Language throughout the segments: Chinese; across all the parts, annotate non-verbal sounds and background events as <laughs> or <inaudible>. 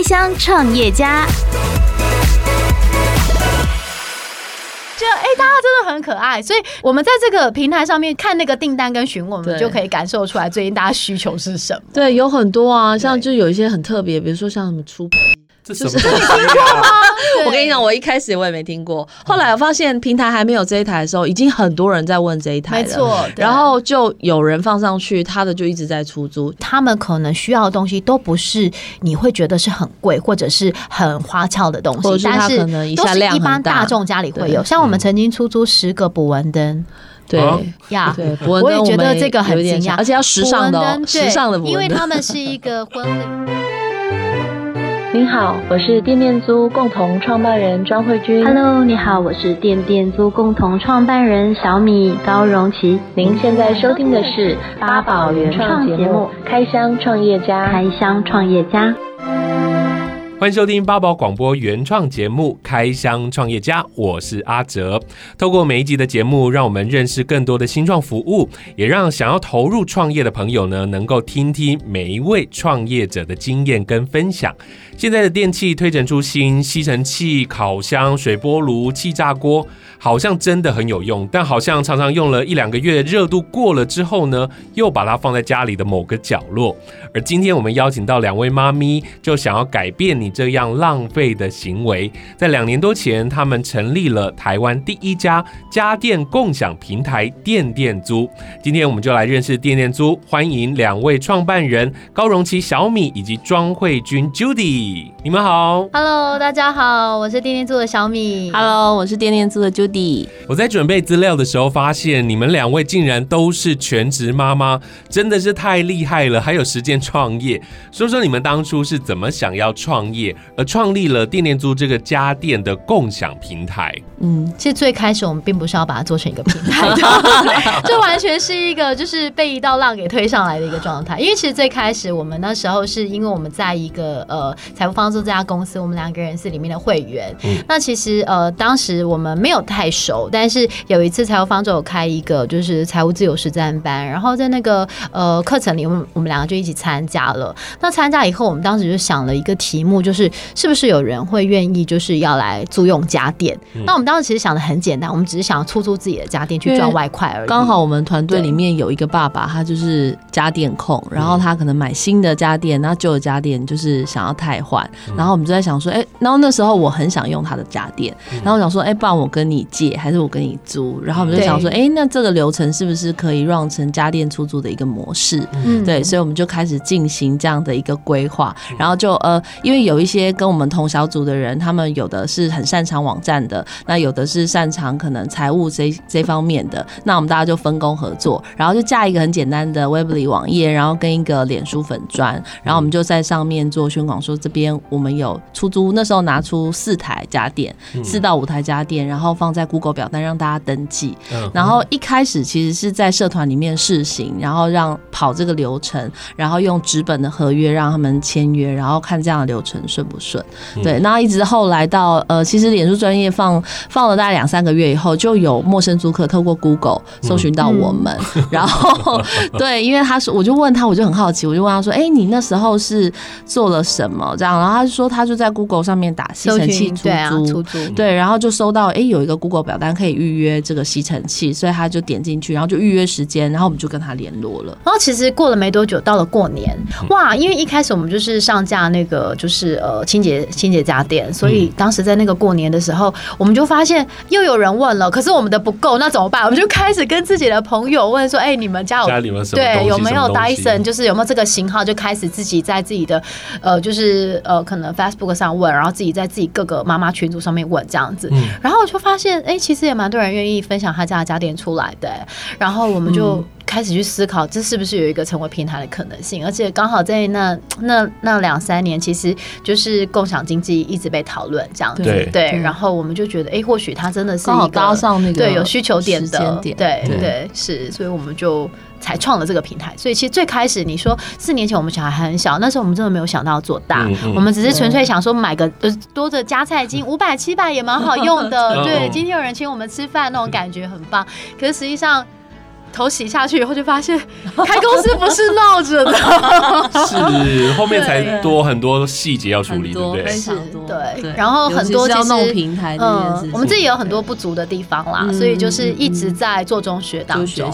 开箱创业家。就哎、欸，大家真的很可爱，所以我们在这个平台上面看那个订单跟询问，我们就可以感受出来最近大家需求是什么。对，有很多啊，像就有一些很特别，比如说像什么出。就是你听过吗？<laughs> 我跟你讲，我一开始我也没听过，后来我发现平台还没有这一台的时候，已经很多人在问这一台了。没错，然后就有人放上去，他的就一直在出租。他们可能需要的东西都不是你会觉得是很贵或者是很花俏的东西，或者是它可能一下量很大，都是一般大。众家里会有。像我们曾经出租十个捕蚊灯，对。呀，对，我也觉得这个很惊讶，而且要时尚的、哦，时尚的因为他们是一个婚礼。您好，我是店店租共同创办人庄慧君。Hello，你好，我是店店租共同创办人小米高荣琪。您现在收听的是八宝原创节目《开箱创业家》，开箱创业家。欢迎收听八宝广播原创节目《开箱创业家》，我是阿哲。透过每一集的节目，让我们认识更多的新创服务，也让想要投入创业的朋友呢，能够听听每一位创业者的经验跟分享。现在的电器推陈出新，吸尘器、烤箱、水波炉、气炸锅，好像真的很有用，但好像常常用了一两个月，热度过了之后呢，又把它放在家里的某个角落。而今天我们邀请到两位妈咪，就想要改变你这样浪费的行为。在两年多前，他们成立了台湾第一家家电共享平台电电租。今天我们就来认识电电租，欢迎两位创办人高荣奇、小米以及庄慧君 Judy。你们好，Hello，大家好，我是电电租的小米，Hello，我是电电租的 Judy。我在准备资料的时候发现，你们两位竟然都是全职妈妈，真的是太厉害了，还有时间创业。说说你们当初是怎么想要创业，而创立了电电租这个家电的共享平台？嗯，其实最开始我们并不是要把它做成一个平台的，<laughs> <laughs> 这完全是一个就是被一道浪给推上来的一个状态。因为其实最开始我们那时候是因为我们在一个呃财富方舟这家公司，我们两个人是里面的会员。嗯、那其实呃当时我们没有太熟，但是有一次财务方舟有开一个就是财务自由实战班，然后在那个呃课程里，我们我们两个就一起参加了。那参加以后，我们当时就想了一个题目，就是是不是有人会愿意就是要来租用家电？嗯、那我们当时其实想的很简单，我们只是想要出租自己的家电去赚外快而已。刚好我们团队里面有一个爸爸，他就是家电控，然后他可能买新的家电，那旧的家电就是想要汰换。然后我们就在想说，哎、欸，然后那时候我很想用他的家电，然后我想说，哎、欸，不然我跟你借，还是我跟你租？然后我们就想说，哎、欸，那这个流程是不是可以让成家电出租的一个模式？嗯，对，所以我们就开始进行这样的一个规划。然后就呃，因为有一些跟我们同小组的人，他们有的是很擅长网站的，那有的是擅长可能财务这这方面的，那我们大家就分工合作，然后就架一个很简单的 Webly 网页，然后跟一个脸书粉砖，然后我们就在上面做宣广，说这边我们有出租。那时候拿出四台家电，四到五台家电，然后放在 Google 表单让大家登记。然后一开始其实是在社团里面试行，然后让跑这个流程，然后用纸本的合约让他们签约，然后看这样的流程顺不顺。对，然后一直后来到呃，其实脸书专业放放了大概两三个月以后，就有陌生租客透过 Google 搜寻到我们，<laughs> 然后对，因为他说，我就问他，我就很好奇，我就问他说，哎，你那时候是做了什么？这样，然后他就说，他就在 Google 上面打吸尘器出租，对啊，出租，对，然后就搜到，哎，有一个 Google 表单可以预约这个吸尘器，所以他就点进去，然后就预约时间，然后我们就跟他联络了。然后其实过了没多久，到了过年，哇，因为一开始我们就是上架那个就是呃清洁清洁家电，所以当时在那个过年的时候，我们就发现又有人问了，可是我们的不够，那怎么办？我们就开始跟自己的朋友问说，哎，你们家有家里面什么对有没有 Dyson，就是有没有这个型号，就开始自己在自己的呃就是呃可能 Facebook 上问，然后自己在自己各个妈妈群组上面问这样子，然后我就发现，哎，其实也蛮多人愿意分享他家的家电出来的，然后我们就开始去思考，这是不是有一个成为平台的可能性？而且刚好在那那那两三年，其实就是共享经济一直被讨论这样子，对，对，然后我们就觉得，哎，或许它真的是一个搭上那个对有需求点的点，对对，是，所以我们就。才创了这个平台，所以其实最开始你说四年前我们小孩还很小，那时候我们真的没有想到要做大，我们只是纯粹想说买个多的加菜金 <laughs> 五百七百也蛮好用的，对，今天有人请我们吃饭那种感觉很棒。可是实际上头洗下去以后，就发现 <laughs> 开公司不是闹着的，<laughs> 是后面才多很多细节要处理，对不对？非常多，对。然后很多要弄平台这件事情，我们自己有很多不足的地方啦，所以就是一直在做中学当中。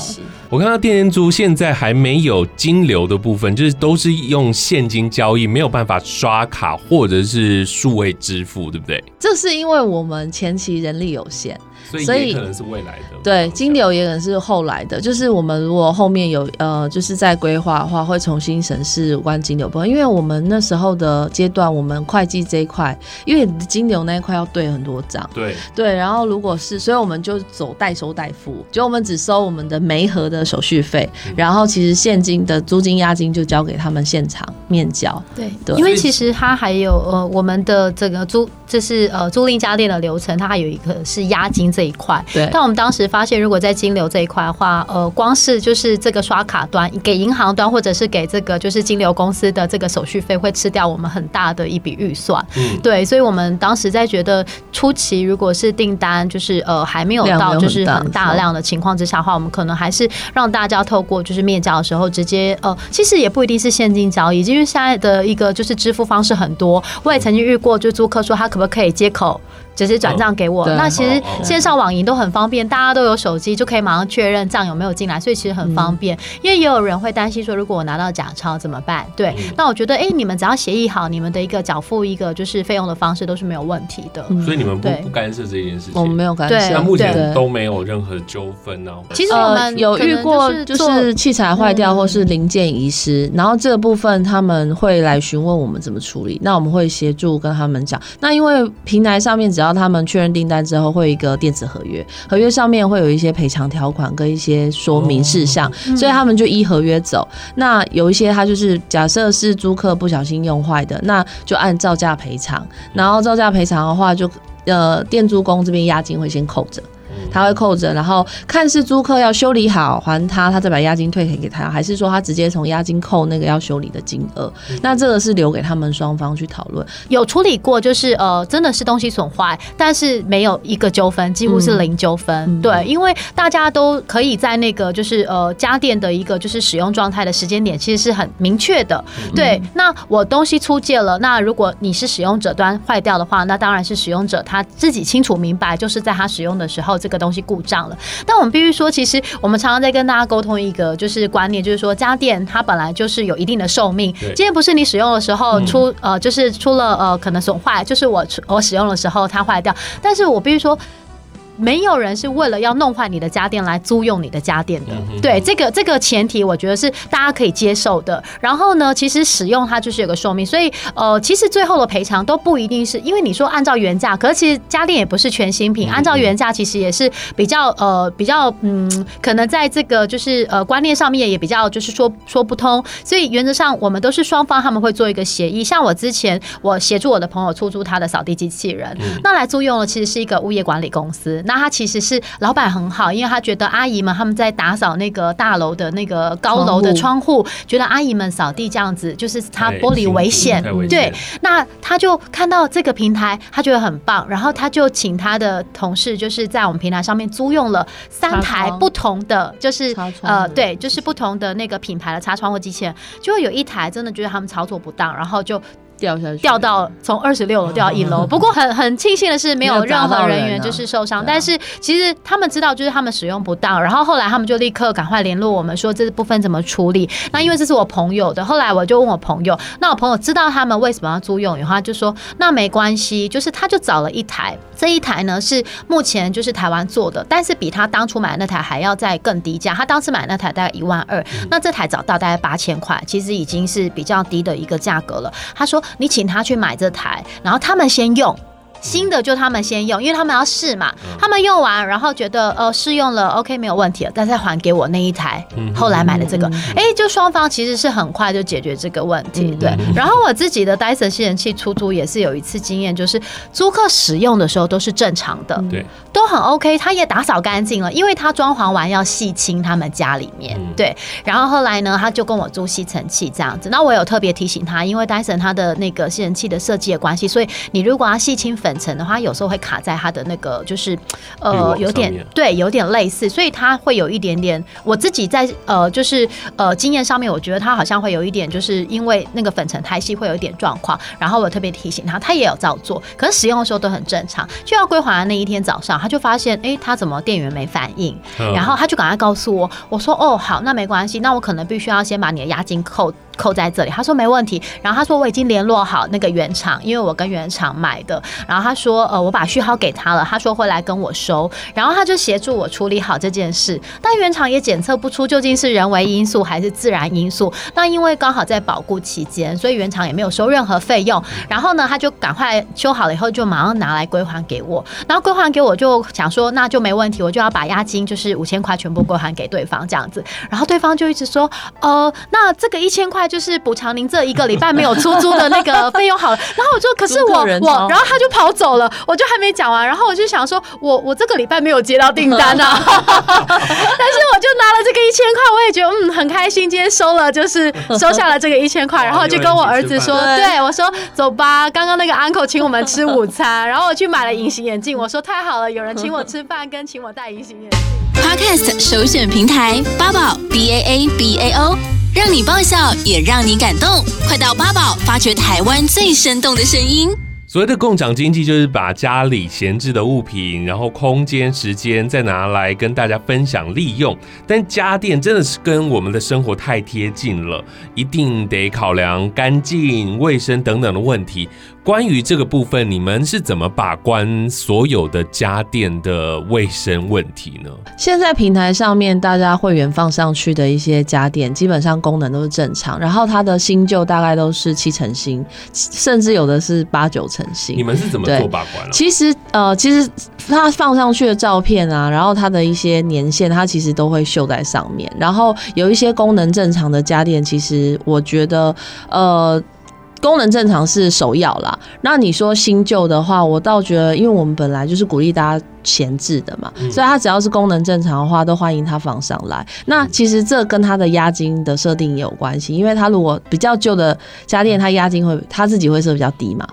我看到电电租现在还没有金流的部分，就是都是用现金交易，没有办法刷卡或者是数位支付，对不对？这是因为我们前期人力有限。所以可能是未来的，对，金流也可能是后来的。就是我们如果后面有呃，就是在规划的话，会重新审视有关金流部分。因为我们那时候的阶段，我们会计这一块，因为金流那一块要对很多账，对对。然后如果是，所以我们就走代收代付，就我们只收我们的媒合的手续费，然后其实现金的租金押金就交给他们现场面交。对对，因为其实它还有呃，我们的这个租，就是呃租赁家电的流程，它还有一个是押金。这一块，对，但我们当时发现，如果在金流这一块的话，呃，光是就是这个刷卡端给银行端，或者是给这个就是金流公司的这个手续费，会吃掉我们很大的一笔预算。嗯，对，所以我们当时在觉得初期，如果是订单就是呃还没有到就是很大量的情况之下的话，我们可能还是让大家透过就是面交的时候直接呃，其实也不一定是现金交易，因为现在的一个就是支付方式很多。我也曾经遇过，就租客说他可不可以接口。直接转账给我，那其实线上网银都很方便，大家都有手机就可以马上确认账有没有进来，所以其实很方便。因为也有人会担心说，如果我拿到假钞怎么办？对，那我觉得，哎，你们只要协议好，你们的一个缴付一个就是费用的方式都是没有问题的。所以你们不不干涉这件事情，我们没有干涉，那目前都没有任何纠纷呢。其实我们有遇过，就是器材坏掉或是零件遗失，然后这个部分他们会来询问我们怎么处理，那我们会协助跟他们讲。那因为平台上面只要他们确认订。单之后会有一个电子合约，合约上面会有一些赔偿条款跟一些说明事项，所以他们就依合约走。那有一些他就是假设是租客不小心用坏的，那就按照价赔偿。然后照价赔偿的话就，就呃电租公这边押金会先扣着。他会扣着，然后看是租客要修理好还他，他再把押金退给给他，还是说他直接从押金扣那个要修理的金额？那这个是留给他们双方去讨论。有处理过，就是呃，真的是东西损坏，但是没有一个纠纷，几乎是零纠纷。嗯、对，因为大家都可以在那个就是呃家电的一个就是使用状态的时间点，其实是很明确的。对，那我东西出借了，那如果你是使用者端坏掉的话，那当然是使用者他自己清楚明白，就是在他使用的时候这个。东西故障了，但我们必须说，其实我们常常在跟大家沟通一个就是观念，就是说家电它本来就是有一定的寿命。今天不是你使用的时候出呃，就是出了呃可能损坏，就是我我使用的时候它坏掉，但是我必须说。没有人是为了要弄坏你的家电来租用你的家电的，对，这个这个前提，我觉得是大家可以接受的。然后呢，其实使用它就是有个寿命，所以呃，其实最后的赔偿都不一定是因为你说按照原价，可是其实家电也不是全新品，按照原价其实也是比较呃比较嗯，可能在这个就是呃观念上面也比较就是说说不通。所以原则上我们都是双方他们会做一个协议。像我之前我协助我的朋友出租他的扫地机器人，那来租用的其实是一个物业管理公司。那他其实是老板很好，因为他觉得阿姨们他们在打扫那个大楼的那个高楼的窗户，觉得阿姨们扫地这样子就是擦玻璃危险，对。那他就看到这个平台，他觉得很棒，然后他就请他的同事就是在我们平台上面租用了三台不同的，就是呃对，就是不同的那个品牌的擦窗户机器人，就有一台真的觉得他们操作不当，然后就。掉下去，掉到从二十六楼掉到一楼。<laughs> 不过很很庆幸的是，没有任何人员就是受伤。但是其实他们知道，就是他们使用不当。然后后来他们就立刻赶快联络我们，说这部分怎么处理。那因为这是我朋友的，后来我就问我朋友，那我朋友知道他们为什么要租用，然后他就说那没关系，就是他就找了一台，这一台呢是目前就是台湾做的，但是比他当初买的那台还要再更低价。他当时买那台大概一万二，那这台找到大概八千块，其实已经是比较低的一个价格了。他说。你请他去买这台，然后他们先用。新的就他们先用，因为他们要试嘛。他们用完，然后觉得呃试用了，OK 没有问题了，但再还给我那一台。后来买的这个，哎，就双方其实是很快就解决这个问题。对。然后我自己的 Dyson 吸尘器出租也是有一次经验，就是租客使用的时候都是正常的，对，都很 OK。他也打扫干净了，因为他装潢完要细清他们家里面。对。然后后来呢，他就跟我租吸尘器这样子。那我有特别提醒他，因为 Dyson 它的那个吸尘器的设计的关系，所以你如果要细清粉。尘的话，有时候会卡在它的那个就是呃有点对有点类似，所以它会有一点点。我自己在呃就是呃经验上面，我觉得它好像会有一点，就是因为那个粉尘太细会有一点状况，然后我特别提醒他，他也有照做，可是使用的时候都很正常。就要归还的那一天早上，他就发现哎，他怎么电源没反应，嗯然后他就赶快告诉我，我说哦好，那没关系，那我可能必须要先把你的押金扣。扣在这里，他说没问题。然后他说我已经联络好那个原厂，因为我跟原厂买的。然后他说呃我把序号给他了，他说会来跟我收。然后他就协助我处理好这件事。但原厂也检测不出究竟是人为因素还是自然因素。那因为刚好在保固期间，所以原厂也没有收任何费用。然后呢，他就赶快修好了以后就马上拿来归还给我。然后归还给我就想说那就没问题，我就要把押金就是五千块全部归还给对方这样子。然后对方就一直说呃那这个一千块。就是补偿您这一个礼拜没有出租的那个费用好了，然后我就可是我我，然后他就跑走了，我就还没讲完，然后我就想说我我这个礼拜没有接到订单啊，<laughs> 但是我就拿了这个一千块，我也觉得嗯很开心，今天收了就是收下了这个一千块，然后就跟我儿子说，对我说走吧，刚刚那个 uncle 请我们吃午餐，然后我去买了隐形眼镜，我说太好了，有人请我吃饭跟请我戴隐形眼镜。Podcast 首选平台八宝 B A A B A O。让你爆笑，也让你感动。快到八宝，发掘台湾最生动的声音。所谓的共享经济，就是把家里闲置的物品，然后空间、时间再拿来跟大家分享利用。但家电真的是跟我们的生活太贴近了，一定得考量干净、卫生等等的问题。关于这个部分，你们是怎么把关所有的家电的卫生问题呢？现在平台上面大家会员放上去的一些家电，基本上功能都是正常，然后它的新旧大概都是七成新，甚至有的是八九成新。你们是怎么做把关啊？其实呃，其实它放上去的照片啊，然后它的一些年限，它其实都会秀在上面。然后有一些功能正常的家电，其实我觉得呃。功能正常是首要啦。那你说新旧的话，我倒觉得，因为我们本来就是鼓励大家闲置的嘛，所以它只要是功能正常的话，都欢迎它放上来。那其实这跟它的押金的设定也有关系，因为它如果比较旧的家电，它押金会它自己会设比较低嘛，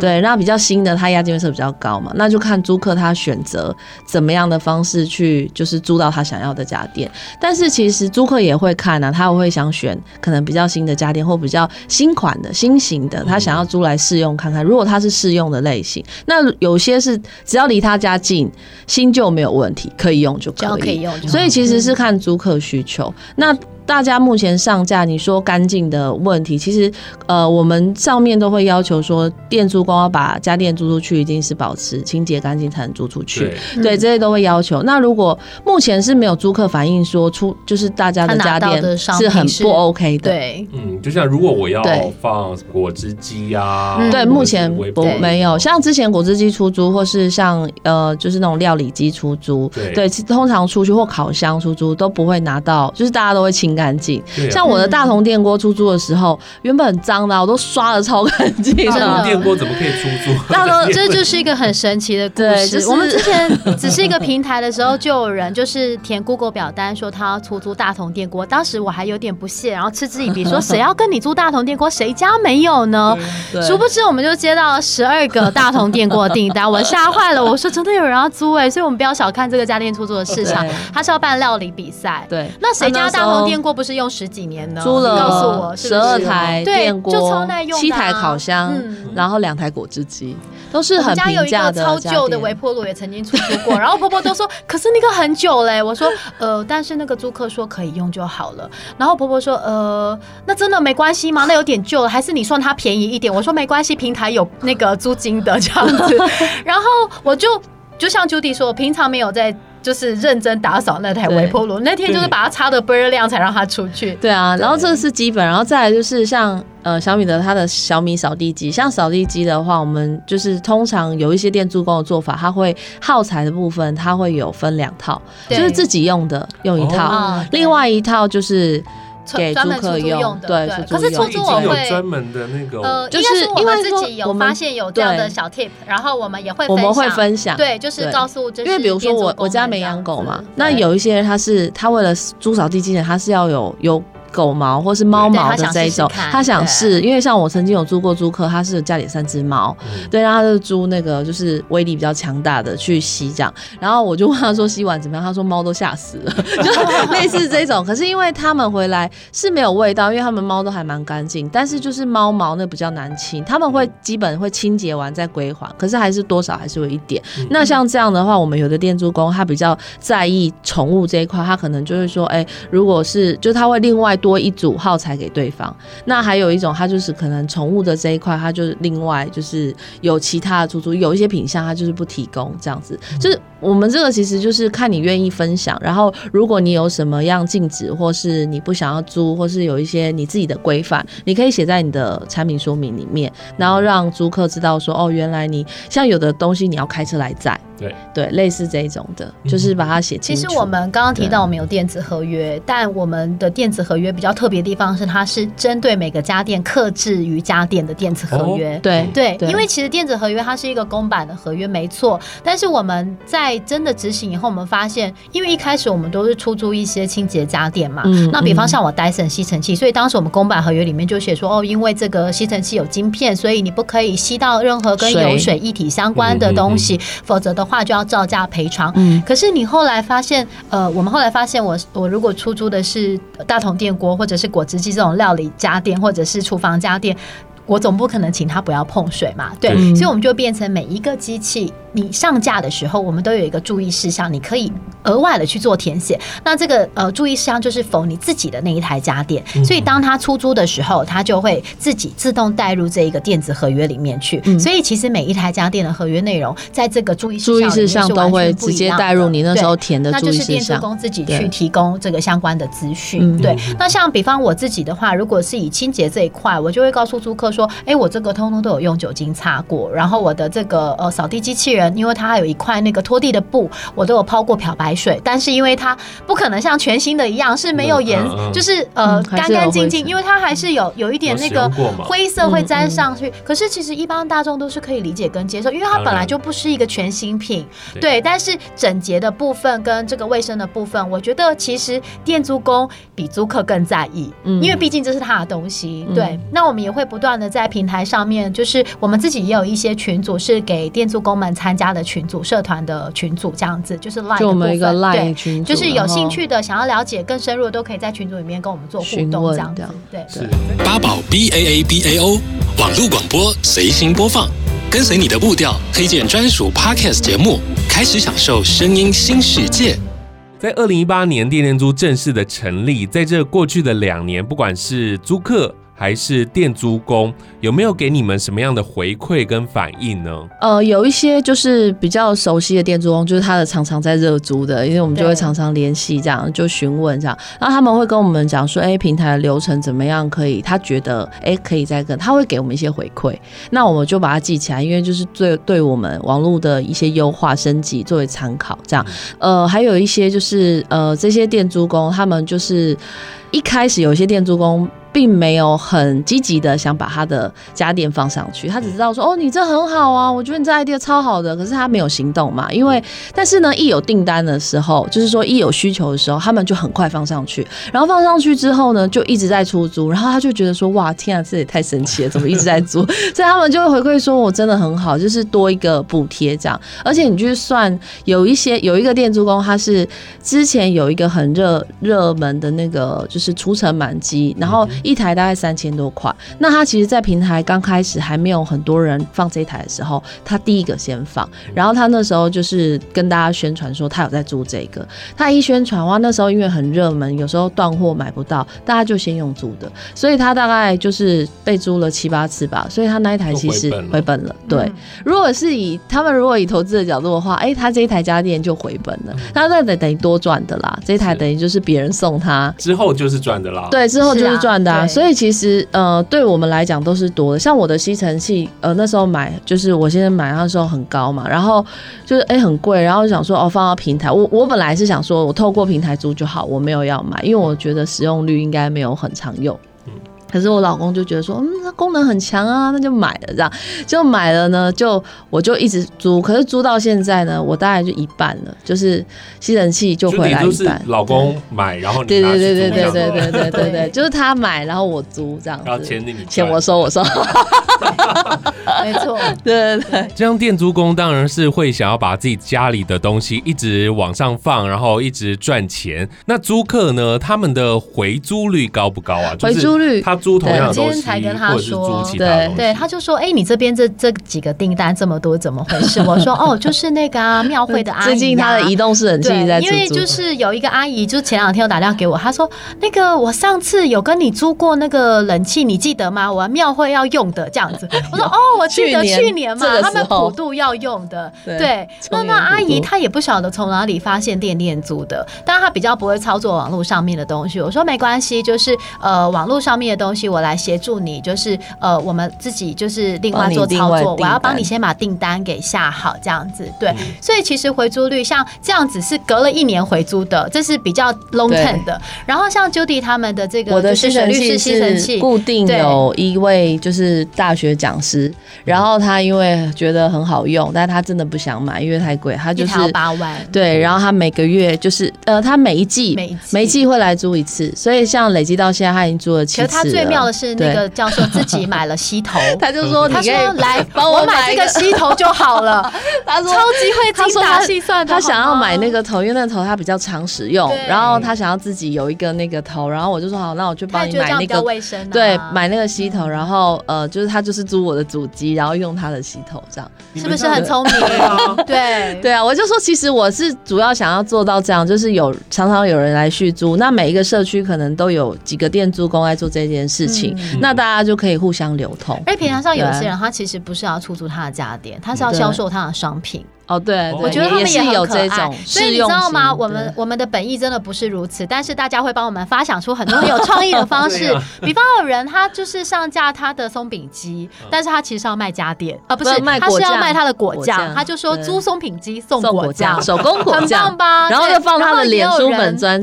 对。那比较新的，它押金会设比较高嘛，那就看租客他选择怎么样的方式去就是租到他想要的家电。但是其实租客也会看啊，他会想选可能比较新的家电或比较新款的新型。的，他想要租来试用看看，如果他是试用的类型，那有些是只要离他家近，新旧没有问题，可以用就可以，可以用。所以其实是看租客需求。那大家目前上架，你说干净的问题，其实呃，我们上面都会要求说，店租公要把家电租出去，一定是保持清洁干净才能租出去。对，对，这些都会要求。那如果目前是没有租客反映说出，就是大家的家电是很不 OK 的。对，嗯，就像如果我要放果汁机啊，对，目前不没有。像之前果汁机出租，或是像呃，就是那种料理机出租，对，对，通常出去或烤箱出租都不会拿到，就是大家都会清。干净，像我的大同电锅出租的时候，原本很脏的，我都刷的超干净。大同电锅怎么可以出租？<laughs> 大同这就是一个很神奇的故事。就是、我们之前 <laughs> 只是一个平台的时候，就有人就是填 Google 表单说他要出租大同电锅，当时我还有点不屑，然后嗤之以鼻说谁要跟你租大同电锅？谁家没有呢？殊不知我们就接到了十二个大同电锅的订单，我吓坏了。我说真的有人要租哎、欸，所以我们不要小看这个家电出租的市场，他是要办料理比赛。对，那谁家大同电锅？不是用十几年呢？租了，告诉我十二台电锅，就超耐用，七台烤箱，然后两台果汁机，都是很平价的。我们家有一个超旧的微波炉，也曾经出租过。然后婆婆都说：“可是那个很久嘞。”我说：“呃，但是那个租客说可以用就好了。”然后婆婆说：“呃，那真的没关系吗？那有点旧了，还是你算它便宜一点？”我说：“没关系，平台有那个租金的这样子。”然后我就就像 Judy 说，我平常没有在。就是认真打扫那台微波炉，那天就是把它擦的倍儿亮才让它出去。对啊，然后这个是基本，然后再来就是像呃小米的它的小米扫地机，像扫地机的话，我们就是通常有一些店租工的做法，它会耗材的部分它会有分两套，就是自己用的用一套，另外一套就是。给租客用，对，可是出租我会专门的那个，呃，就是因为自己有发现有这样的小 tip，然后我们也会我们会分享，对，就是告诉，因为比如说我我家没养狗嘛，那有一些人他是他为了租扫地机器人，他是要有有。狗毛或是猫毛的这一种，他想试，因为像我曾经有租过租客，他是家里三只猫，对，然后他就租那个就是威力比较强大的去吸这样，然后我就问他说吸完怎么样，他说猫都吓死了，<laughs> 就类似这种。可是因为他们回来是没有味道，因为他们猫都还蛮干净，但是就是猫毛那比较难清，他们会基本会清洁完再归还，可是还是多少还是有一点。那像这样的话，我们有的店租工他比较在意宠物这一块，他可能就会说，哎、欸，如果是就他会另外多一组耗材给对方。那还有一种，它就是可能宠物的这一块，它就是另外就是有其他的出租，有一些品相它就是不提供这样子。就是我们这个其实就是看你愿意分享，然后如果你有什么样禁止，或是你不想要租，或是有一些你自己的规范，你可以写在你的产品说明里面，然后让租客知道说，哦，原来你像有的东西你要开车来载。对对，类似这一种的，就是把它写清楚。其实我们刚刚提到我们有电子合约，但我们的电子合约比较特别的地方是，它是针对每个家电克制于家电的电子合约。对、哦、对，因为其实电子合约它是一个公版的合约，没错。但是我们在真的执行以后，我们发现，因为一开始我们都是出租一些清洁家电嘛，嗯、那比方像我 Dyson 吸尘器，所以当时我们公版合约里面就写说，哦，因为这个吸尘器有晶片，所以你不可以吸到任何跟油水一体相关的东西，否则的话。就要照价赔偿。嗯，可是你后来发现，呃，我们后来发现我，我我如果出租的是大桶电锅，或者是果汁机这种料理家电，或者是厨房家电，我总不可能请他不要碰水嘛，对，嗯，所以我们就变成每一个机器。你上架的时候，我们都有一个注意事项，你可以额外的去做填写。那这个呃注意事项就是否你自己的那一台家电，所以当他出租的时候，他就会自己自动带入这一个电子合约里面去。所以其实每一台家电的合约内容，在这个注意注意事项都会直接带入你那时候填的注意事项。那就是店租工自己去提供这个相关的资讯。对，那像比方我自己的话，如果是以清洁这一块，我就会告诉租客说，哎，我这个通通都有用酒精擦过，然后我的这个呃扫地机器人。因为它还有一块那个拖地的布，我都有抛过漂白水，但是因为它不可能像全新的一样是没有颜，就是呃干干净净，因为它还是有有一点那个灰色会沾上去。可是其实一般大众都是可以理解跟接受，因为它本来就不是一个全新品，对。但是整洁的部分跟这个卫生的部分，我觉得其实店租工比租客更在意，因为毕竟这是他的东西。对，那我们也会不断的在平台上面，就是我们自己也有一些群组是给店租工们参加的群组、社团的群组这样子，就是 Line 的部分，对，就是有兴趣的、想要了解更深入的，都可以在群组里面跟我们做互动这样子。对，是八宝 B A A B A O 网络广播随心播放，跟随你的步调，推荐专属 Podcast 节目，开始享受声音新世界。在二零一八年，电电租正式的成立，在这过去的两年，不管是租客。还是店租工有没有给你们什么样的回馈跟反应呢？呃，有一些就是比较熟悉的店租工，就是他的常常在热租的，因为我们就会常常联系，这样就询问这样，然后他们会跟我们讲说，哎、平台的流程怎么样？可以，他觉得哎、可以再跟，他会给我们一些回馈，那我们就把它记起来，因为就是对对我们网络的一些优化升级作为参考，这样。呃，还有一些就是呃，这些店租工他们就是一开始有些店租工。并没有很积极的想把他的家电放上去，他只知道说哦，你这很好啊，我觉得你这 idea 超好的，可是他没有行动嘛，因为但是呢，一有订单的时候，就是说一有需求的时候，他们就很快放上去，然后放上去之后呢，就一直在出租，然后他就觉得说哇，天啊，这也太神奇了，怎么一直在租？<laughs> 所以他们就会回馈说，我真的很好，就是多一个补贴这样，而且你去算有一些有一个店租工，他是之前有一个很热热门的那个就是除尘满机，然后。一台大概三千多块，那他其实，在平台刚开始还没有很多人放这一台的时候，他第一个先放，然后他那时候就是跟大家宣传说他有在租这个，他一宣传哇，那时候因为很热门，有时候断货买不到，大家就先用租的，所以他大概就是被租了七八次吧，所以他那一台其实回本了。对，如果是以他们如果以投资的角度的话，哎，他这一台家电就回本了，他那得等于多赚的啦，这一台等于就是别人送他之后就是赚的啦，对，之后就是赚的。啊，所以其实呃，对我们来讲都是多的。像我的吸尘器，呃，那时候买就是我现在买那时候很高嘛，然后就是哎、欸、很贵，然后想说哦放到平台，我我本来是想说我透过平台租就好，我没有要买，因为我觉得使用率应该没有很常用。可是我老公就觉得说，嗯，它功能很强啊，那就买了，这样就买了呢，就我就一直租，可是租到现在呢，我大概就一半了，就是吸尘器就回来一半。老公买，然后你对对对对对对对对对对对，<laughs> 就是他买，然后我租这样子，然后钱你钱我收我收，<laughs> 没错，<laughs> 对对对。这样店租工当然是会想要把自己家里的东西一直往上放，然后一直赚钱。那租客呢，他们的回租率高不高啊？回租率他。租同样的东西，今天才跟他说，对对，他就说，哎、欸，你这边这这几个订单这么多，怎么回事？我说，哦，就是那个啊，庙会的阿姨、啊，<laughs> 最近他的移动式冷气在租，因为就是有一个阿姨，就前两天有打电话给我，她说，那个我上次有跟你租过那个冷气，你记得吗？我庙会要用的这样子。我说，<laughs> 哦，我记得去年嘛，他们普渡要用的，<laughs> 对。那那阿姨她也不晓得从哪里发现电电租的，但她比较不会操作网络上面的东西。我说没关系，就是呃，网络上面的东西。我来协助你，就是呃，我们自己就是另外做操作，我要帮你先把订单给下好，这样子对。所以其实回租率像这样子是隔了一年回租的，这是比较 long term 的。然后像 Judy 他们的这个，我的吸尘器是固定有一位就是大学讲师，然后他因为觉得很好用，但他真的不想买，因为太贵，他就是八万。对，然后他每个月就是呃，他每一季每一季会来租一次，所以像累积到现在他已经租了七次了。妙的是那个教授自己买了吸头，<laughs> 他就说：“他说来 <laughs> 帮我买这个吸头就好了。<laughs> ”他说：“超级会精打细算。”他想要买那个头，因为那个头他比较常使用，然后他想要自己有一个那个头，然后我就说：“好，那我就帮你买那个卫生。”对，买那个吸头，然后呃，就是他就是租我的主机，然后用他的吸头，这样是不是很聪明？对对啊，我就说其实我是主要想要做到这样，就是有常常有人来续租，那每一个社区可能都有几个店租工在做这件事情。那大家就可以互相流通。而平常上有些人，他其实不是要出租他的家电，他是要销售他的商品。哦，对，我觉得他们也有这种，所以你知道吗？我们我们的本意真的不是如此，但是大家会帮我们发想出很多很有创意的方式。<laughs> 比方有人他就是上架他的松饼机，但是他其实是要卖家电啊，不是，他是要卖他的果酱，他就说租松饼机送果酱，手工果酱，很棒吧？然后就放他的脸书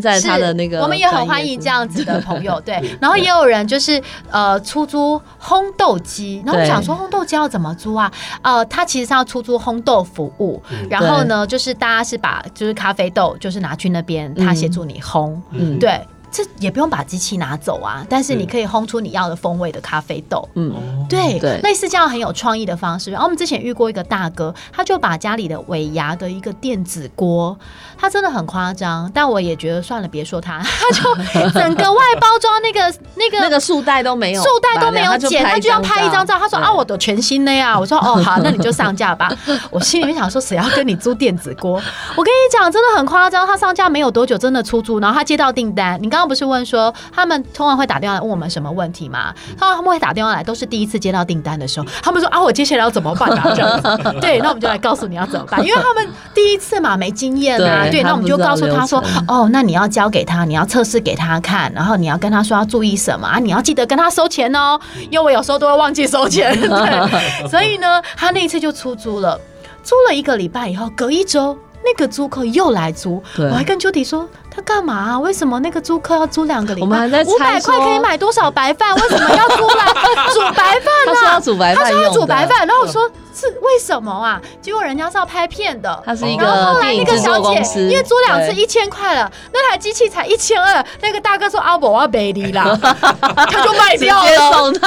在他的那个，我们也很欢迎这样子的朋友，对。<laughs> 然后也有人就是呃出租烘豆机，然后我想说烘豆机要怎么租啊？呃，他其实是要出租烘豆服务，然后呢？呃，就是大家是把就是咖啡豆，就是拿去那边，他协助你烘，嗯，对。这也不用把机器拿走啊，但是你可以烘出你要的风味的咖啡豆。嗯，对，对，类似这样很有创意的方式。然后我们之前遇过一个大哥，他就把家里的尾牙的一个电子锅，他真的很夸张，但我也觉得算了，别说他，<laughs> 他就整个外包装那个那个那个束带都没有，束带都没有剪，他就要拍一张照。他说啊，我的全新的呀。我说哦，<laughs> 好，那你就上架吧。我心里面想说，谁要跟你租电子锅？我跟你讲，真的很夸张。他上架没有多久，真的出租，然后他接到订单。你刚刚不是问说他们通常会打电话来问我们什么问题吗？通常他们会打电话来，都是第一次接到订单的时候，他们说啊，我接下来要怎么办啊？<laughs> 这样子，对，那我们就来告诉你要怎么办，因为他们第一次嘛，没经验啊。对，那我们就告诉他说，哦，那你要交给他，你要测试给他看，然后你要跟他说要注意什么啊？你要记得跟他收钱哦，因为我有时候都会忘记收钱。<laughs> 对，所以呢，他那一次就出租了，租了一个礼拜以后，隔一周那个租客又来租，我还跟 Judy 说。他干嘛啊？为什么那个租客要租两个礼拜？我们还在，五百块可以买多少白饭？为什么要租来煮白饭呢？他说要煮白饭，他说要煮白饭。然后我说是为什么啊？结果人家是要拍片的。他是一个后来那个小姐，因为租两次一千块了，那台机器才一千二。那个大哥说啊，我要背你啦，<laughs> 他就卖掉了。是不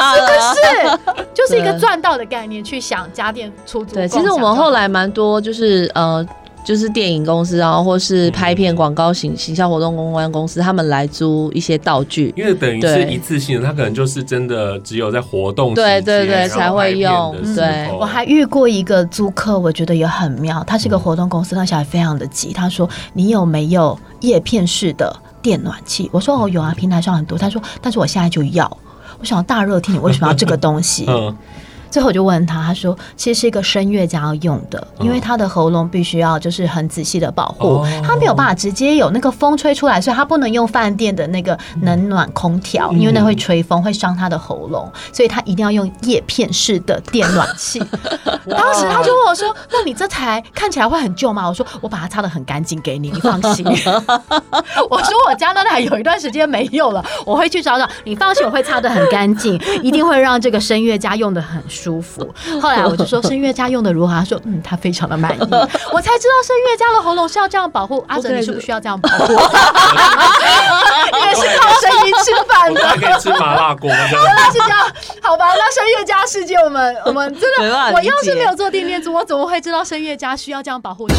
是？就是一个赚到的概念，去想家电出租。对，其实我们后来蛮多，就是呃。就是电影公司，然后或是拍片、广告、行行销活动公关公司，他们来租一些道具，因为等于是一次性的，他可能就是真的只有在活动对对对才会用。对，我还遇过一个租客，我觉得也很妙，他是个活动公司，他小孩非常的急，他说：“你有没有叶片式的电暖器？”我说：“哦，有啊，平台上很多。”他说：“但是我现在就要。”我想大热天，你为什么要这个东西？<laughs> 嗯最后我就问他，他说其实是一个声乐家要用的，因为他的喉咙必须要就是很仔细的保护，哦他没有办法直接有那个风吹出来，所以他不能用饭店的那个冷暖空调，因为那会吹风会伤他的喉咙，所以他一定要用叶片式的电暖气。<laughs> 当时他就问我说：“那你这台看起来会很旧吗？”我说：“我把它擦的很干净给你，你放心。<laughs> ”我说：“我家那台有一段时间没有了，我会去找找。你放心，我会擦的很干净，一定会让这个声乐家用的很舒服。”后来我就说：“声乐家用的如何？”他说：“嗯，他非常的满意。<laughs> ”我才知道声乐家的喉咙是要这样保护。阿哲，你是不是需要这样保护？你也是靠声音吃饭的，<laughs> 我还可以吃麻辣锅。原来是这样，好吧？那声乐家世界，我们我们真的，<laughs> 我要是没有做电电租，我怎么会知道声乐家需要这样保护他？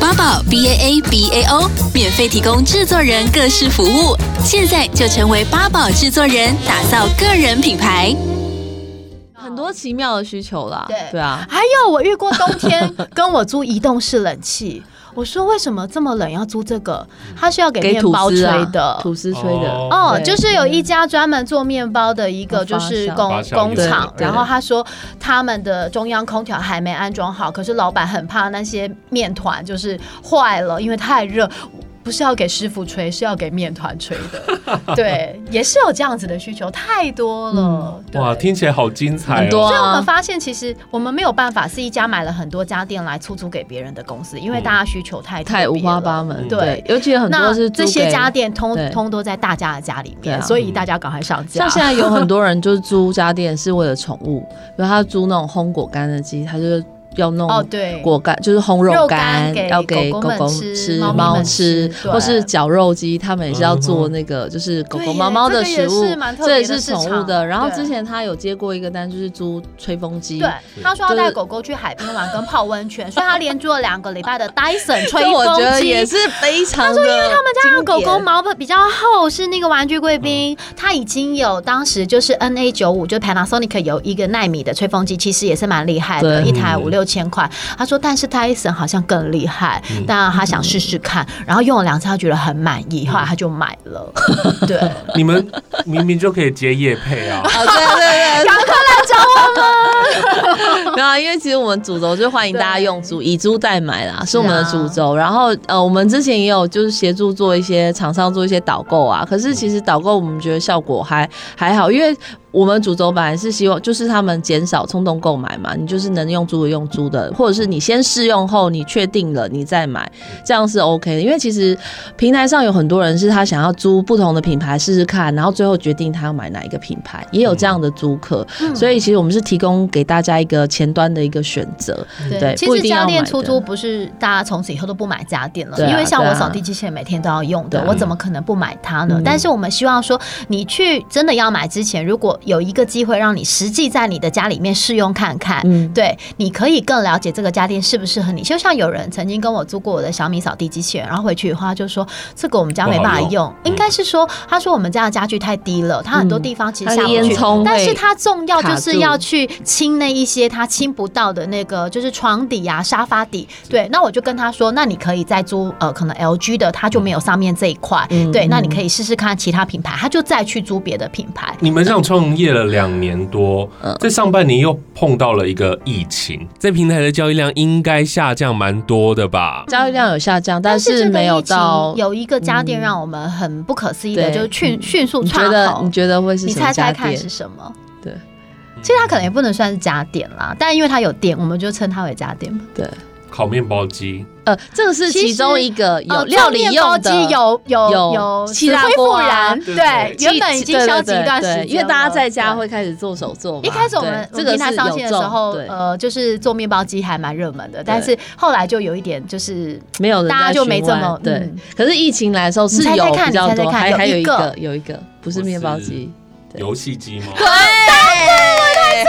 八宝 B A A B A O 免费提供制作人各式服务，现在就成为八宝制作人，打造个人品牌。很多奇妙的需求啦，对对啊，还有我遇过冬天跟我租移动式冷气。<laughs> 我说为什么这么冷要租这个？他是要给面包吹的，吐司吹的。哦，就是有一家专门做面包的一个就是工工厂，然后他说他们的中央空调还没安装好，可是老板很怕那些面团就是坏了，因为太热。不是要给师傅吹，是要给面团吹的。<laughs> 对，也是有这样子的需求，太多了。嗯、哇，听起来好精彩哦！很多啊、所以我们发现，其实我们没有办法是一家买了很多家店来出租给别人的公司，因为大家需求太太五花八门。对，对尤其很多是这些家电通通都在大家的家里面，所以大家赶快上架。像现在 <laughs> 有很多人就是租家电是为了宠物，比如他租那种烘果干的机，他就是。要弄哦，对，果干就是烘肉干，要给狗狗吃、猫吃，或是绞肉机，他们也是要做那个，就是狗狗、猫猫的食物，这也是宠物的。然后之前他有接过一个单，就是租吹风机，对，他说要带狗狗去海边玩跟泡温泉，所以他连租了两个礼拜的 Dyson <laughs> 吹风机，也是非常。他说，因为他们家的狗狗毛比较厚，是那个玩具贵宾，他已经有当时就是 NA 九五，就 Panasonic 有一个奈米的吹风机，其实也是蛮厉害的，一台五六。千块，他说，但是戴森好像更厉害，当然他想试试看，然后用了两次，他觉得很满意，后来他就买了。<laughs> 对，你们明明就可以接夜配啊！对 <laughs> 对对，赶快来找我们。<laughs> 没有啊，因为其实我们主轴就欢迎大家用租以租代买啦，是我们的主轴。然后呃，我们之前也有就是协助做一些厂商做一些导购啊，可是其实导购我们觉得效果还还好，因为。我们主轴本来是希望，就是他们减少冲动购买嘛，你就是能用租的用租的，或者是你先试用后你确定了你再买，这样是 OK 的。因为其实平台上有很多人是他想要租不同的品牌试试看，然后最后决定他要买哪一个品牌，也有这样的租客。嗯、所以其实我们是提供给大家一个前端的一个选择。对，对其实家电出租不是大家从此以后都不买家电了，啊、因为像我扫地机器人每天都要用的，啊、我怎么可能不买它呢？嗯、但是我们希望说，你去真的要买之前，如果有一个机会让你实际在你的家里面试用看看，嗯，对，你可以更了解这个家电适不适合你。就像有人曾经跟我租过我的小米扫地机器人，然后回去的话就说这个我们家没办法用，用应该是说他说我们家的家具太低了，他很多地方其实下不去，嗯、但是他重要就是要去清那一些他清不到的那个，就是床底啊、沙发底。对，那我就跟他说，那你可以再租呃，可能 LG 的，他就没有上面这一块，嗯、对，那你可以试试看其他品牌，他就再去租别的品牌。你们这样创业了。两年多，在上半年又碰到了一个疫情，在平台的交易量应该下降蛮多的吧？交易量有下降，但是没有到有一个家电让我们很不可思议的，就是迅迅速窜红。你觉得会是？你猜猜看是什么？对，其实它可能也不能算是家电啦，但因为它有电，我们就称它为家电。对。烤面包机，呃，这个是其中一个有料理用的，有有有气炸锅，对，原本已经消极一段时间，因为大家在家会开始做手做嘛。一开始我们这个平台上线的时候，呃，就是做面包机还蛮热门的，但是后来就有一点就是没有，大家就没这么对。可是疫情来的时候是有比较多，还还有一个有一个不是面包机，游戏机吗？对。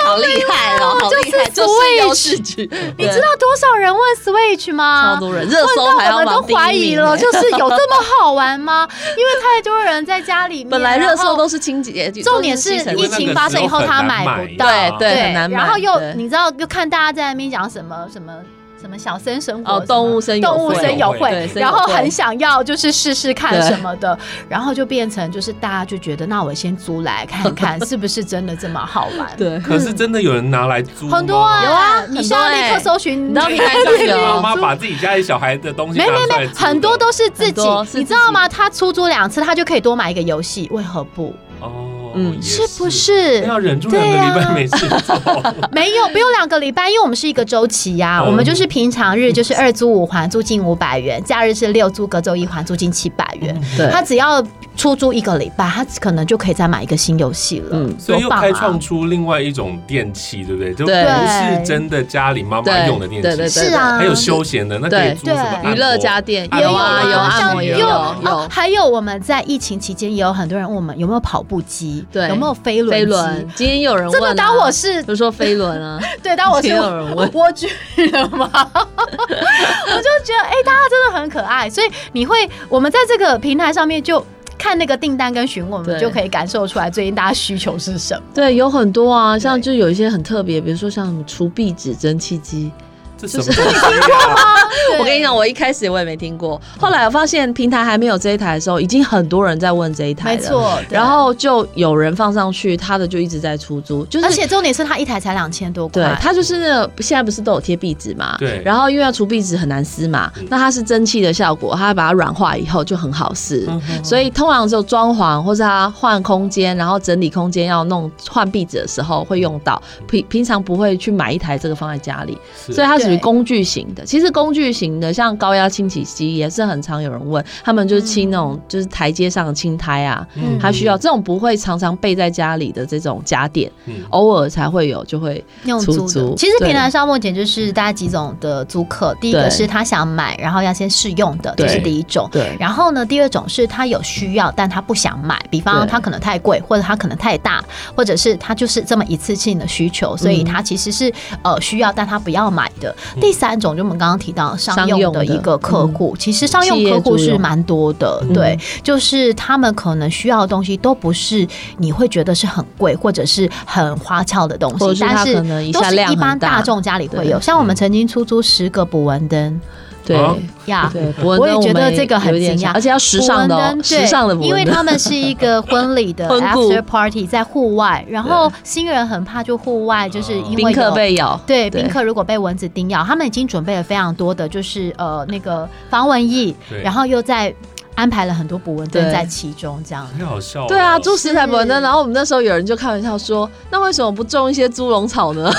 好厉害哦！好厉害，就是 Switch。你知道多少人问 Switch 吗？超多人，热搜。我们都怀疑了，就是有这么好玩吗？<laughs> 因为太多人在家里面，本来热搜都是清洁，重点是疫情发生以后他买不到，对对，很难买。然后又你知道，又看大家在那边讲什么什么。什么小森生活哦，动物森友动物森友会，然后很想要就是试试看什么的，然后就变成就是大家就觉得，那我先租来看看 <laughs> 是不是真的这么好玩。对，可是真的有人拿来租很多啊，有啊，你需要立刻搜寻，你知道平台上有妈妈把自己家里小孩的东西没没没，很多都是自己，你知道吗？他出租两次，他就可以多买一个游戏，为何不？哦。嗯，是不是要忍住两个礼拜没事做？<laughs> 没有，不用两个礼拜，因为我们是一个周期呀。我们就是平常日就是二租五还，租金五百元；假日是六租隔周一还，租金七百元。对，他只要出租一个礼拜，他可能就可以再买一个新游戏了。嗯，所以又开创出另外一种电器，对不对？就不是真的家里妈妈用的电器，对对是啊，还有休闲的，那可以租什么娱乐家电？有啊，有按摩，有有。还有我们在疫情期间也有很多人问我们有没有跑步机。对，有没有飞轮？飞轮，今天有人问，真的当我是，比如说飞轮啊，<laughs> 对，当我是有人问蜗居了吗？<laughs> 我就觉得，哎，大家真的很可爱，所以你会，我们在这个平台上面就看那个订单跟询问，我们就可以感受出来最近大家需求是什么。对，有很多啊，像就有一些很特别，比如说像什么除壁纸蒸汽机。就是你听过吗？<laughs> 我跟你讲，我一开始我也没听过，后来我发现平台还没有这一台的时候，已经很多人在问这一台了。没错，然后就有人放上去，他的就一直在出租，就是而且重点是他一台才两千多块。对，他就是那个现在不是都有贴壁纸嘛？对。然后因为要除壁纸很难撕嘛，那它是蒸汽的效果，它把它软化以后就很好撕。所以通常只有装潢或者他换空间，然后整理空间要弄换壁纸的时候会用到，平平常不会去买一台这个放在家里，所以它属于工具型的，其实工具型的像高压清洗机也是很常有人问，他们就是清那种就是台阶上的青苔啊，嗯，他需要这种不会常常备在家里的这种家电，嗯，偶尔才会有就会用出租。其实平台上目前就是大概几种的租客，第一个是他想买，然后要先试用的，这是第一种。对。然后呢，第二种是他有需要，但他不想买，比方他可能太贵，或者他可能太大，或者是他就是这么一次性的需求，所以他其实是呃需要，但他不要买的。第三种就我们刚刚提到商用的一个客户，其实商用客户是蛮多的，对，就是他们可能需要的东西都不是你会觉得是很贵或者是很花俏的东西，但是都是一般大众家里会有。像我们曾经出租十个捕蚊灯。对呀，对，我也觉得这个很惊讶，而且要时尚的，时尚的，因为他们是一个婚礼的 <laughs> after party，在户外，然后新人很怕就户外，就是因为宾客被咬，对，宾客如果被蚊子叮咬，他们已经准备了非常多的就是呃那个防蚊液，然后又在。安排了很多捕蚊灯在其中，这样很好笑。对啊，租十台捕蚊灯，然后我们那时候有人就开玩笑说：“那为什么不种一些猪笼草呢？”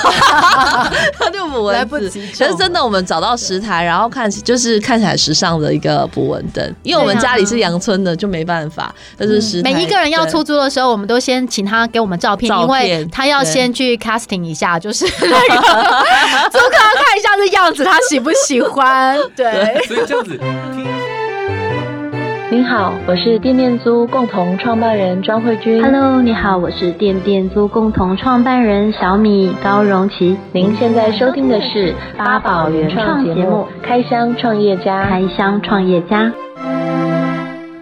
他 <laughs> 就捕蚊子，来不及。可是真的，我们找到十台，然后看就是看起来时尚的一个捕蚊灯，因为我们家里是阳春的，就没办法。但是十台。每一个人要出租的时候，我们都先请他给我们照片，因为他要先去 casting 一下，就是那个租客要看一下这样子，他喜不喜欢？对，所以这样子。您好，我是店面租共同创办人庄慧君。Hello，你好，我是店店租共同创办人小米高荣琪。您现在收听的是八宝原创节目《开箱创业家》。开箱创业家。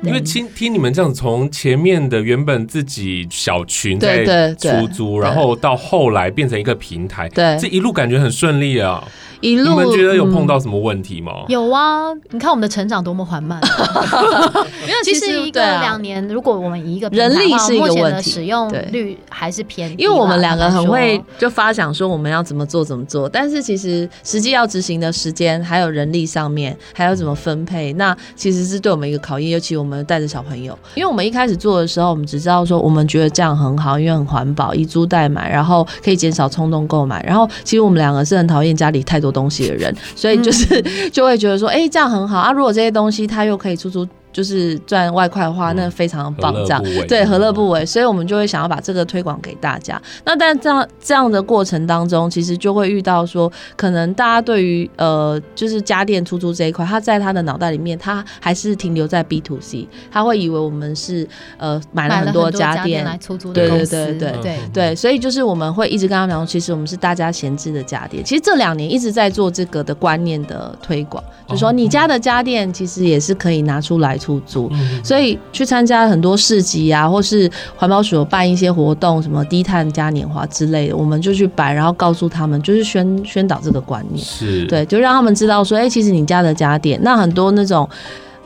因为听听你们这样从前面的原本自己小群在出租，然后到后来变成一个平台，对，这一路感觉很顺利啊。一路，你们觉得有碰到什么问题吗？嗯、有啊，你看我们的成长多么缓慢。<laughs> 因为其实一个两年，如果我们以一个人力是一个问题，使用率还是偏低。因为我们两个很会就发想说我们要怎么做怎么做，但是其实实际要执行的时间还有人力上面还有怎么分配，那其实是对我们一个考验。尤其我们带着小朋友，因为我们一开始做的时候，我们只知道说我们觉得这样很好，因为很环保，以租代买，然后可以减少冲动购买。然后其实我们两个是很讨厌家里太多东西的人，所以就是 <laughs> 就会觉得说，哎、欸，这样很好啊。如果这些东西他又可以出租。就是赚外快的话，那非常的棒，这样对，何乐不为？所以我们就会想要把这个推广给大家。那但这样这样的过程当中，其实就会遇到说，可能大家对于呃，就是家电出租这一块，他在他的脑袋里面，他还是停留在 B to C，他会以为我们是呃买了很多家电来出租的公司，对对对对对对，所以就是我们会一直跟他们讲，其实我们是大家闲置的家电。其实这两年一直在做这个的观念的推广，就是说你家的家电其实也是可以拿出来。出租，所以去参加很多市集啊，或是环保署有办一些活动，什么低碳嘉年华之类的，我们就去摆，然后告诉他们，就是宣宣导这个观念，是。对，就让他们知道说，哎、欸，其实你家的家电，那很多那种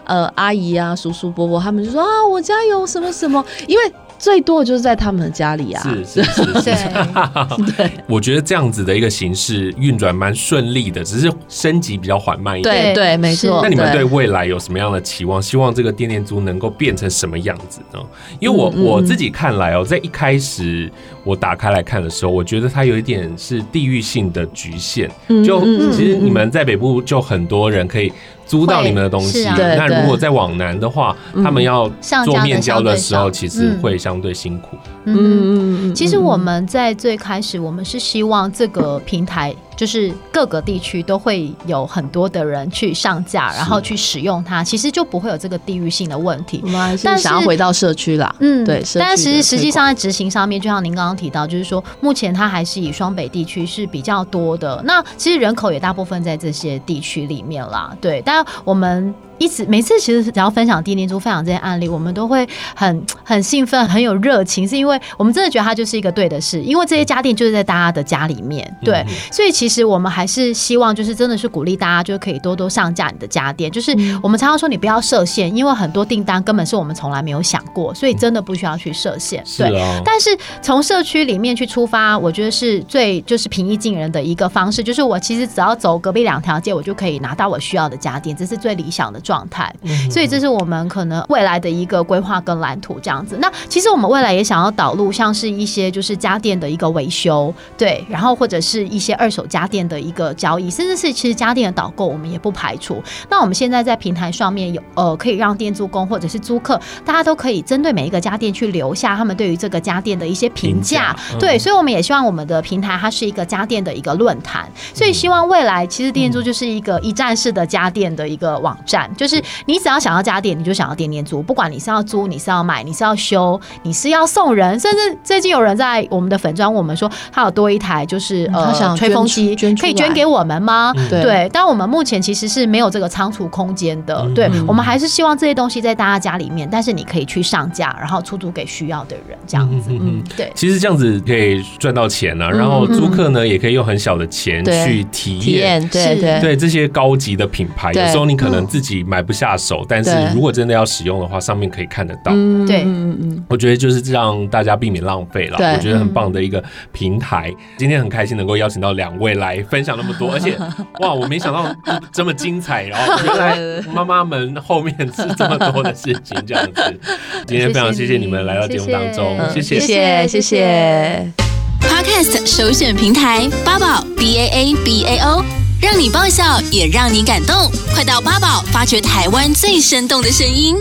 呃阿姨啊、叔叔伯伯，他们就说啊，我家有什么什么，因为。最多的就是在他们的家里啊，是是是是，是，<laughs> 对，我觉得这样子的一个形式运转蛮顺利的，只是升级比较缓慢一点。对对，没错。那你们对未来有什么样的期望？希望这个电电租能够变成什么样子呢？因为我我自己看来哦，在一开始我打开来看的时候，我觉得它有一点是地域性的局限。就其实你们在北部就很多人可以。租到你们的东西，啊、那如果再往南的话，嗯、他们要做面交的时候，其实会相对辛苦。嗯嗯嗯，其实我们在最开始，我们是希望这个平台。就是各个地区都会有很多的人去上架，然后去使用它，其实就不会有这个地域性的问题。我们还是想要回到社区啦，嗯，对。但是实际上在执行上面，就像您刚刚提到，就是说目前它还是以双北地区是比较多的。那其实人口也大部分在这些地区里面啦，对。但我们。一直每次其实只要分享电电租分享这些案例，我们都会很 <tsk> 很兴奋，很有热情，是因为我们真的觉得它就是一个对的事，因为这些家电就是在大家的家里面，对，所以其实我们还是希望就是真的是鼓励大家，就可以多多上架你的家电，就是我们常常说你不要设限，因为很多订单根本是我们从来没有想过，所以真的不需要去设限，对。但是从社区里面去出发，我觉得是最就是平易近人的一个方式，就是我其实只要走隔壁两条街，我就可以拿到我需要的家电，这是最理想的。状态，所以这是我们可能未来的一个规划跟蓝图这样子。那其实我们未来也想要导入像是一些就是家电的一个维修，对，然后或者是一些二手家电的一个交易，甚至是其实家电的导购，我们也不排除。那我们现在在平台上面有呃，可以让店租工或者是租客，大家都可以针对每一个家电去留下他们对于这个家电的一些评价。对，所以我们也希望我们的平台它是一个家电的一个论坛，所以希望未来其实店租就是一个一站式的家电的一个网站。就是你只要想要家电，你就想要电电租，不管你是要租，你是要买，你是要修，你是要送人，甚至最近有人在我们的粉砖，我们说他有多一台，就是呃吹风机，可以捐给我们吗？对，但我们目前其实是没有这个仓储空间的。对，我们还是希望这些东西在大家家里面，但是你可以去上架，然后出租给需要的人，这样子。嗯，对。其实这样子可以赚到钱呢，然后租客呢也可以用很小的钱去体验，对对。对，这些高级的品牌，有时候你可能自己。买不下手，但是如果真的要使用的话，上面可以看得到。对，嗯嗯，我觉得就是让大家避免浪费了。对，我觉得很棒的一个平台。今天很开心能够邀请到两位来分享那么多，而且 <laughs> 哇，我没想到这么精彩。然后原来 <laughs> 妈妈们后面是这么多的事情，这样子。<laughs> 今天非常谢谢你们来到节目当中，谢谢，谢谢，谢谢。Podcast 首选平台八宝 B A A B A O。让你爆笑，也让你感动，快到八宝发掘台湾最生动的声音。